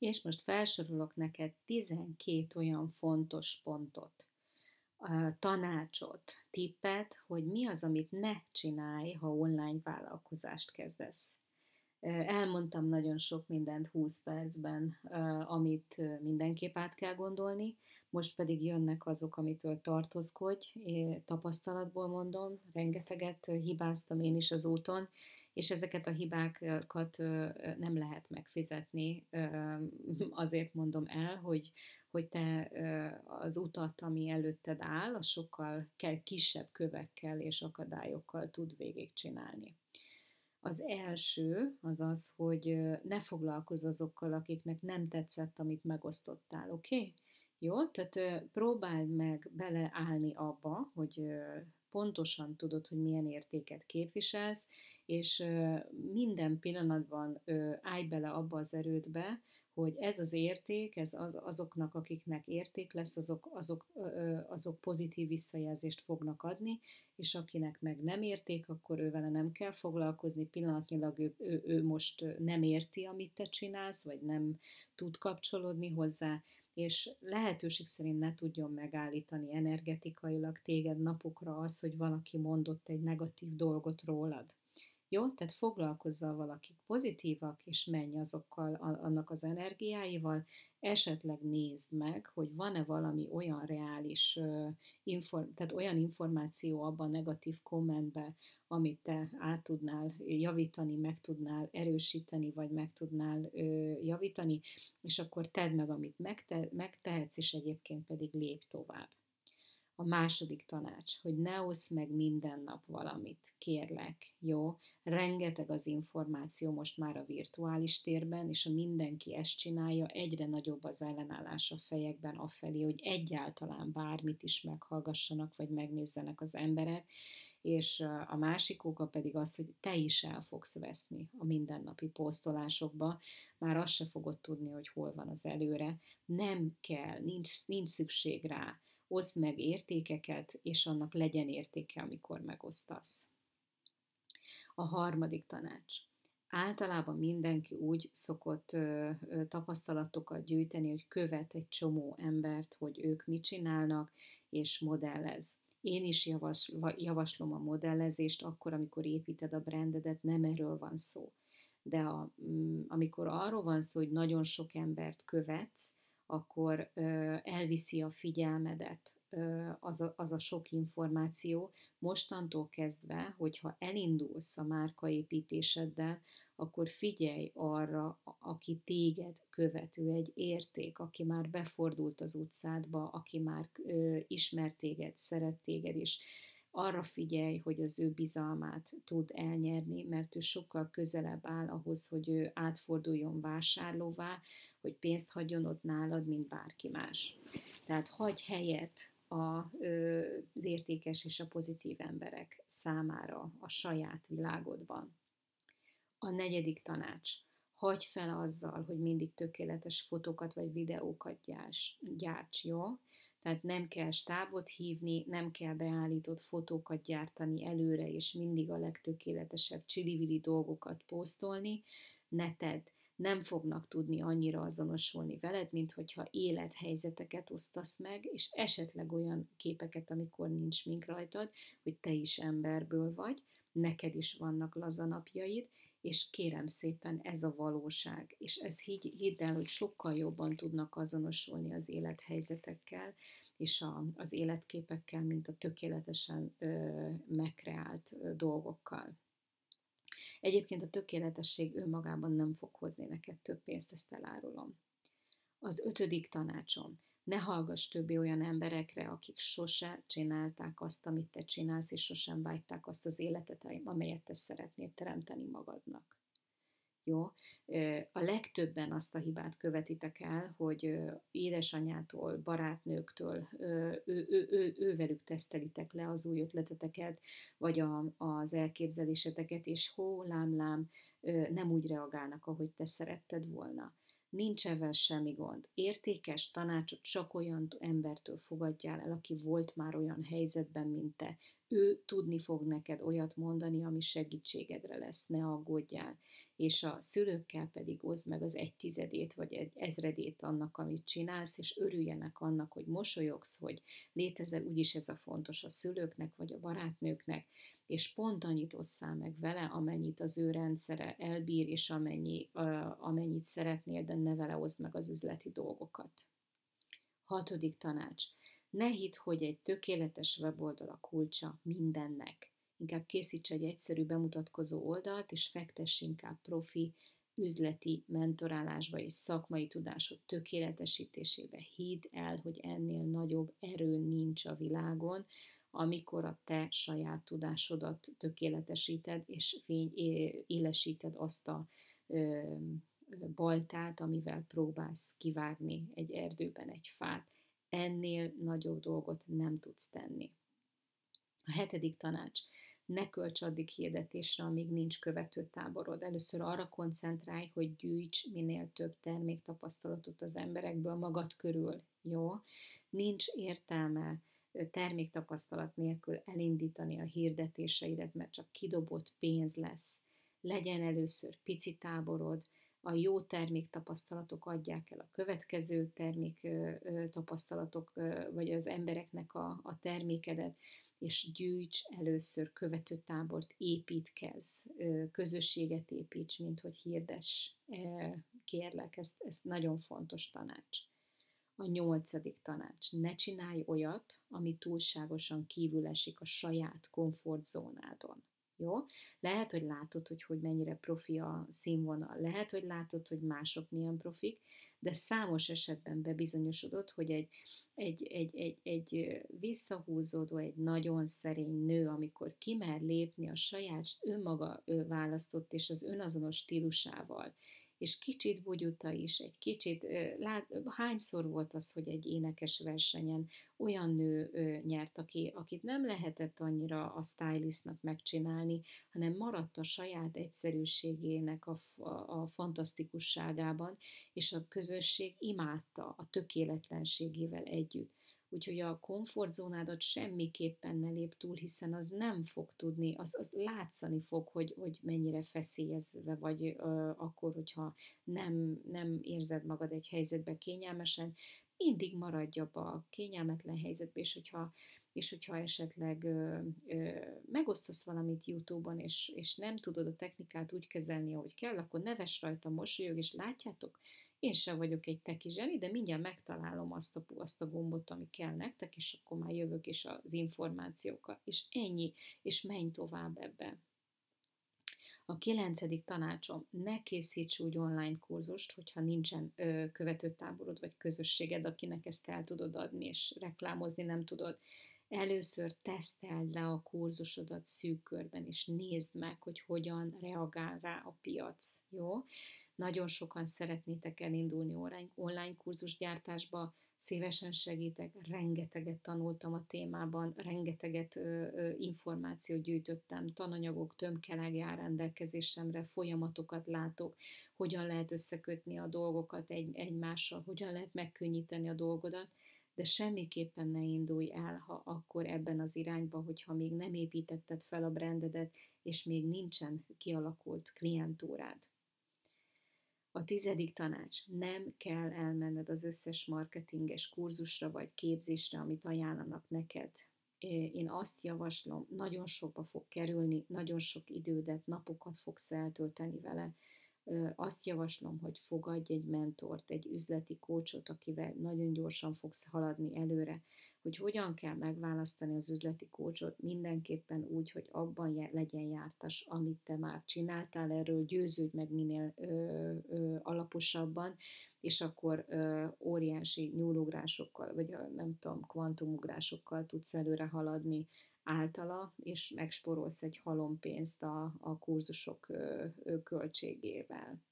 És most felsorolok neked 12 olyan fontos pontot, tanácsot, tippet, hogy mi az, amit ne csinálj, ha online vállalkozást kezdesz. Elmondtam nagyon sok mindent 20 percben, amit mindenképp át kell gondolni, most pedig jönnek azok, amitől tartozkodj, tapasztalatból mondom, rengeteget hibáztam én is az úton, és ezeket a hibákat nem lehet megfizetni. Azért mondom el, hogy, hogy te az utat, ami előtted áll, az sokkal kisebb kövekkel és akadályokkal tud végigcsinálni. Az első az az, hogy ne foglalkozz azokkal, akiknek nem tetszett, amit megosztottál, oké? Okay? Jó? Tehát próbáld meg beleállni abba, hogy pontosan tudod, hogy milyen értéket képviselsz, és minden pillanatban állj bele abba az erődbe, hogy ez az érték, ez az, azoknak, akiknek érték lesz, azok, azok, azok pozitív visszajelzést fognak adni, és akinek meg nem érték, akkor ő vele nem kell foglalkozni, pillanatnyilag ő, ő, ő most nem érti, amit te csinálsz, vagy nem tud kapcsolódni hozzá, és lehetőség szerint ne tudjon megállítani energetikailag téged napokra az, hogy valaki mondott egy negatív dolgot rólad. Jó? Tehát foglalkozzal valakik pozitívak, és menj azokkal, annak az energiáival, esetleg nézd meg, hogy van-e valami olyan reális, tehát olyan információ abban a negatív kommentbe, amit te át tudnál javítani, meg tudnál erősíteni, vagy meg tudnál javítani, és akkor tedd meg, amit megte, megtehetsz, és egyébként pedig lép tovább. A második tanács, hogy ne oszd meg minden nap valamit, kérlek, jó? Rengeteg az információ most már a virtuális térben, és a mindenki ezt csinálja, egyre nagyobb az ellenállás a fejekben afelé, hogy egyáltalán bármit is meghallgassanak, vagy megnézzenek az emberek, és a másik oka pedig az, hogy te is el fogsz veszni a mindennapi posztolásokba, már azt se fogod tudni, hogy hol van az előre. Nem kell, nincs, nincs szükség rá oszd meg értékeket, és annak legyen értéke, amikor megosztasz. A harmadik tanács. Általában mindenki úgy szokott ö, ö, tapasztalatokat gyűjteni, hogy követ egy csomó embert, hogy ők mit csinálnak, és modellez. Én is javas, javaslom a modellezést akkor, amikor építed a brandedet, nem erről van szó. De a, mm, amikor arról van szó, hogy nagyon sok embert követsz, akkor elviszi a figyelmedet az a, az a sok információ. Mostantól kezdve, hogyha elindulsz a márkaépítéseddel, akkor figyelj arra, aki téged követő, egy érték, aki már befordult az utcádba, aki már ö, ismer téged, szeret téged, és arra figyelj, hogy az ő bizalmát tud elnyerni, mert ő sokkal közelebb áll ahhoz, hogy ő átforduljon vásárlóvá, hogy pénzt hagyjon ott nálad, mint bárki más. Tehát hagy helyet a, az értékes és a pozitív emberek számára a saját világodban. A negyedik tanács. Hagy fel azzal, hogy mindig tökéletes fotókat vagy videókat gyárts, gyárts jó? Tehát nem kell stábot hívni, nem kell beállított fotókat gyártani előre, és mindig a legtökéletesebb csilivili dolgokat posztolni. Ne tedd, nem fognak tudni annyira azonosulni veled, mint hogyha élethelyzeteket osztasz meg, és esetleg olyan képeket, amikor nincs mink rajtad, hogy te is emberből vagy, neked is vannak lazanapjaid, és kérem szépen ez a valóság, és ez hidd, hidd el, hogy sokkal jobban tudnak azonosulni az élethelyzetekkel és a, az életképekkel, mint a tökéletesen ö, megkreált ö, dolgokkal. Egyébként a tökéletesség önmagában nem fog hozni neked több pénzt, ezt elárulom. Az ötödik tanácsom. Ne hallgass többi olyan emberekre, akik sose csinálták azt, amit te csinálsz, és sosem vágyták azt az életet, amelyet te szeretnél teremteni magadnak. Jó? A legtöbben azt a hibát követitek el, hogy édesanyától, barátnőktől, ő, ő, ő, ővelük tesztelitek le az új ötleteteket, vagy a, az elképzeléseteket, és hó, lám, lám, nem úgy reagálnak, ahogy te szeretted volna. Nincs ebben semmi gond. Értékes tanácsot csak olyan embertől fogadjál el, aki volt már olyan helyzetben, mint te. Ő tudni fog neked olyat mondani, ami segítségedre lesz, ne aggódjál. És a szülőkkel pedig oszd meg az egy tizedét vagy egy ezredét annak, amit csinálsz, és örüljenek annak, hogy mosolyogsz, hogy létezel, úgyis ez a fontos a szülőknek vagy a barátnőknek, és pont annyit osszál meg vele, amennyit az ő rendszere elbír, és amennyi, uh, amennyit szeretnél, de ne vele oszd meg az üzleti dolgokat. Hatodik tanács. Ne hidd, hogy egy tökéletes weboldal a kulcsa mindennek. Inkább készíts egy egyszerű bemutatkozó oldalt, és fektess inkább profi, üzleti mentorálásba és szakmai tudásod tökéletesítésébe. Hidd el, hogy ennél nagyobb erő nincs a világon, amikor a te saját tudásodat tökéletesíted, és fény élesíted azt a ö, baltát, amivel próbálsz kivágni egy erdőben egy fát. Ennél nagyobb dolgot nem tudsz tenni. A hetedik tanács. Ne költs addig hirdetésre, amíg nincs követő táborod. Először arra koncentrálj, hogy gyűjts minél több terméktapasztalatot az emberekből magad körül. Jó? Nincs értelme terméktapasztalat nélkül elindítani a hirdetéseidet, mert csak kidobott pénz lesz. Legyen először pici táborod, a jó terméktapasztalatok adják el a következő terméktapasztalatok, vagy az embereknek a, a termékedet, és gyűjts először követő tábort, építkez, közösséget építs, mint hogy hirdes, kérlek, ezt, ezt nagyon fontos tanács. A nyolcadik tanács. Ne csinálj olyat, ami túlságosan kívül esik a saját komfortzónádon. Jó? Lehet, hogy látod, hogy, hogy mennyire profi a színvonal, lehet, hogy látod, hogy mások milyen profik, de számos esetben bebizonyosodott, hogy egy, egy, egy, egy, egy visszahúzódó, egy nagyon szerény nő, amikor kimer lépni a saját önmaga választott és az önazonos stílusával, és kicsit bugyuta is, egy kicsit, lát, hányszor volt az, hogy egy énekes versenyen olyan nő nyert, aki, akit nem lehetett annyira a stylistnak megcsinálni, hanem maradt a saját egyszerűségének a, a, fantasztikusságában, és a közösség imádta a tökéletlenségével együtt. Úgyhogy a komfortzónádat semmiképpen ne lép túl, hiszen az nem fog tudni, az, az látszani fog, hogy, hogy mennyire feszélyezve vagy ö, akkor, hogyha nem, nem érzed magad egy helyzetbe kényelmesen, mindig maradj abba a kényelmetlen helyzetbe, és hogyha, és hogyha esetleg ö, ö, megosztasz valamit YouTube-on, és, és nem tudod a technikát úgy kezelni, ahogy kell, akkor neves rajta, mosolyog, és látjátok, én sem vagyok egy teki zseni, de mindjárt megtalálom azt a, azt a gombot, ami kell nektek, és akkor már jövök is az információkkal. És ennyi, és menj tovább ebbe. A kilencedik tanácsom, ne készíts úgy online kurzust, hogyha nincsen ö, követőtáborod vagy közösséged, akinek ezt el tudod adni, és reklámozni nem tudod. Először teszteld le a kurzusodat szűk körben, és nézd meg, hogy hogyan reagál rá a piac. Jó? Nagyon sokan szeretnétek elindulni online kurzusgyártásba, szívesen segítek, rengeteget tanultam a témában, rengeteget ö, ö, információt gyűjtöttem, tananyagok tömkelege áll rendelkezésemre, folyamatokat látok, hogyan lehet összekötni a dolgokat egy, egymással, hogyan lehet megkönnyíteni a dolgodat, de semmiképpen ne indulj el, ha akkor ebben az irányba, hogyha még nem építetted fel a brandedet, és még nincsen kialakult klientúrád. A tizedik tanács. Nem kell elmenned az összes marketinges kurzusra vagy képzésre, amit ajánlanak neked. Én azt javaslom, nagyon sokba fog kerülni, nagyon sok idődet, napokat fogsz eltölteni vele, azt javaslom, hogy fogadj egy mentort, egy üzleti kócsot, akivel nagyon gyorsan fogsz haladni előre, hogy hogyan kell megválasztani az üzleti kócsot, mindenképpen úgy, hogy abban legyen jártas, amit te már csináltál, erről győződj meg minél ö, ö, alaposabban, és akkor ö, óriási nyúlugrásokkal, vagy nem tudom, kvantumugrásokkal tudsz előre haladni általa, és megsporolsz egy halompénzt a, a kurzusok költségével.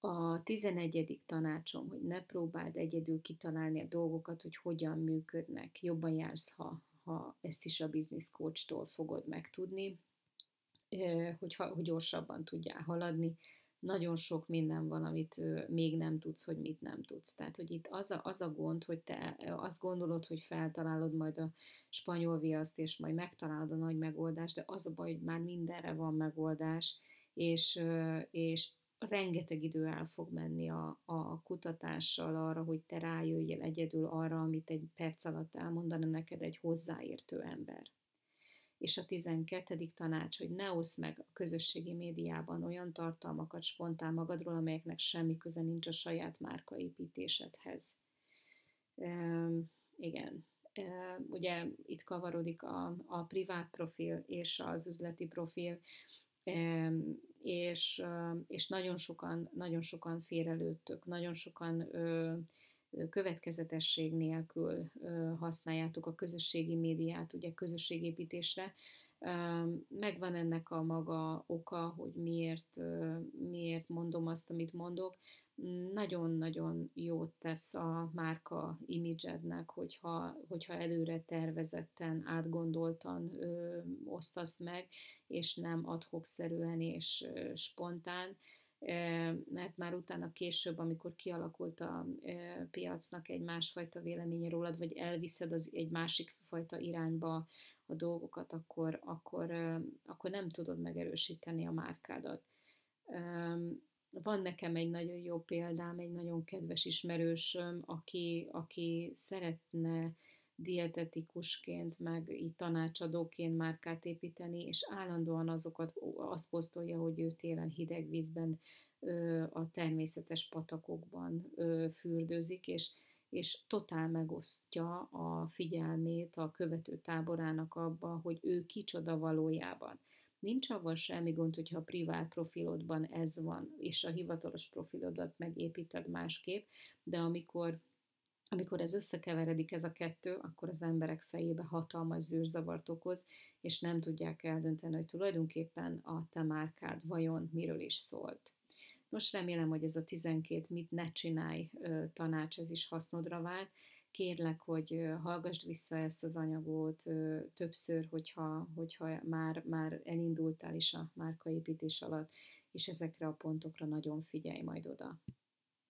A tizenegyedik tanácsom, hogy ne próbáld egyedül kitalálni a dolgokat, hogy hogyan működnek. Jobban jársz, ha, ha ezt is a business coach-tól fogod megtudni, hogy, hogy gyorsabban tudjál haladni, nagyon sok minden van, amit még nem tudsz, hogy mit nem tudsz. Tehát, hogy itt az a, az a gond, hogy te azt gondolod, hogy feltalálod majd a spanyol viaszt, és majd megtalálod a nagy megoldást, de az a baj, hogy már mindenre van megoldás, és, és rengeteg idő el fog menni a, a kutatással arra, hogy te rájöjjél egyedül arra, amit egy perc alatt elmondana neked egy hozzáértő ember. És a 12. tanács, hogy ne oszd meg a közösségi médiában olyan tartalmakat spontán magadról, amelyeknek semmi köze nincs a saját márkaépítésedhez. Um, igen, ugye itt kavarodik a, a privát profil és az üzleti profil, és, és nagyon sokan, nagyon sokan félrelőttök, nagyon sokan következetesség nélkül használjátok a közösségi médiát, ugye közösségépítésre. Megvan ennek a maga oka, hogy miért, miért mondom azt, amit mondok. Nagyon-nagyon jót tesz a márka imidzsednek, hogyha, hogyha előre tervezetten, átgondoltan ö, osztasz meg, és nem adhok-szerűen és ö, spontán mert már utána később, amikor kialakult a piacnak egy másfajta véleménye rólad, vagy elviszed az egy másik fajta irányba a dolgokat, akkor, akkor, akkor nem tudod megerősíteni a márkádat. Van nekem egy nagyon jó példám, egy nagyon kedves ismerősöm, aki, aki szeretne dietetikusként, meg így tanácsadóként márkát építeni, és állandóan azokat azt posztolja, hogy ő télen hideg vízben a természetes patakokban fürdőzik, és, és totál megosztja a figyelmét a követő táborának abba, hogy ő kicsoda valójában. Nincs avval semmi gond, hogyha a privát profilodban ez van, és a hivatalos profilodat megépíted másképp, de amikor amikor ez összekeveredik ez a kettő, akkor az emberek fejébe hatalmas zűrzavart okoz, és nem tudják eldönteni, hogy tulajdonképpen a te márkád vajon miről is szólt. Most remélem, hogy ez a 12 mit ne csinálj tanács, ez is hasznodra vált. Kérlek, hogy hallgassd vissza ezt az anyagot többször, hogyha, hogyha már, már elindultál is a márkaépítés alatt, és ezekre a pontokra nagyon figyelj majd oda.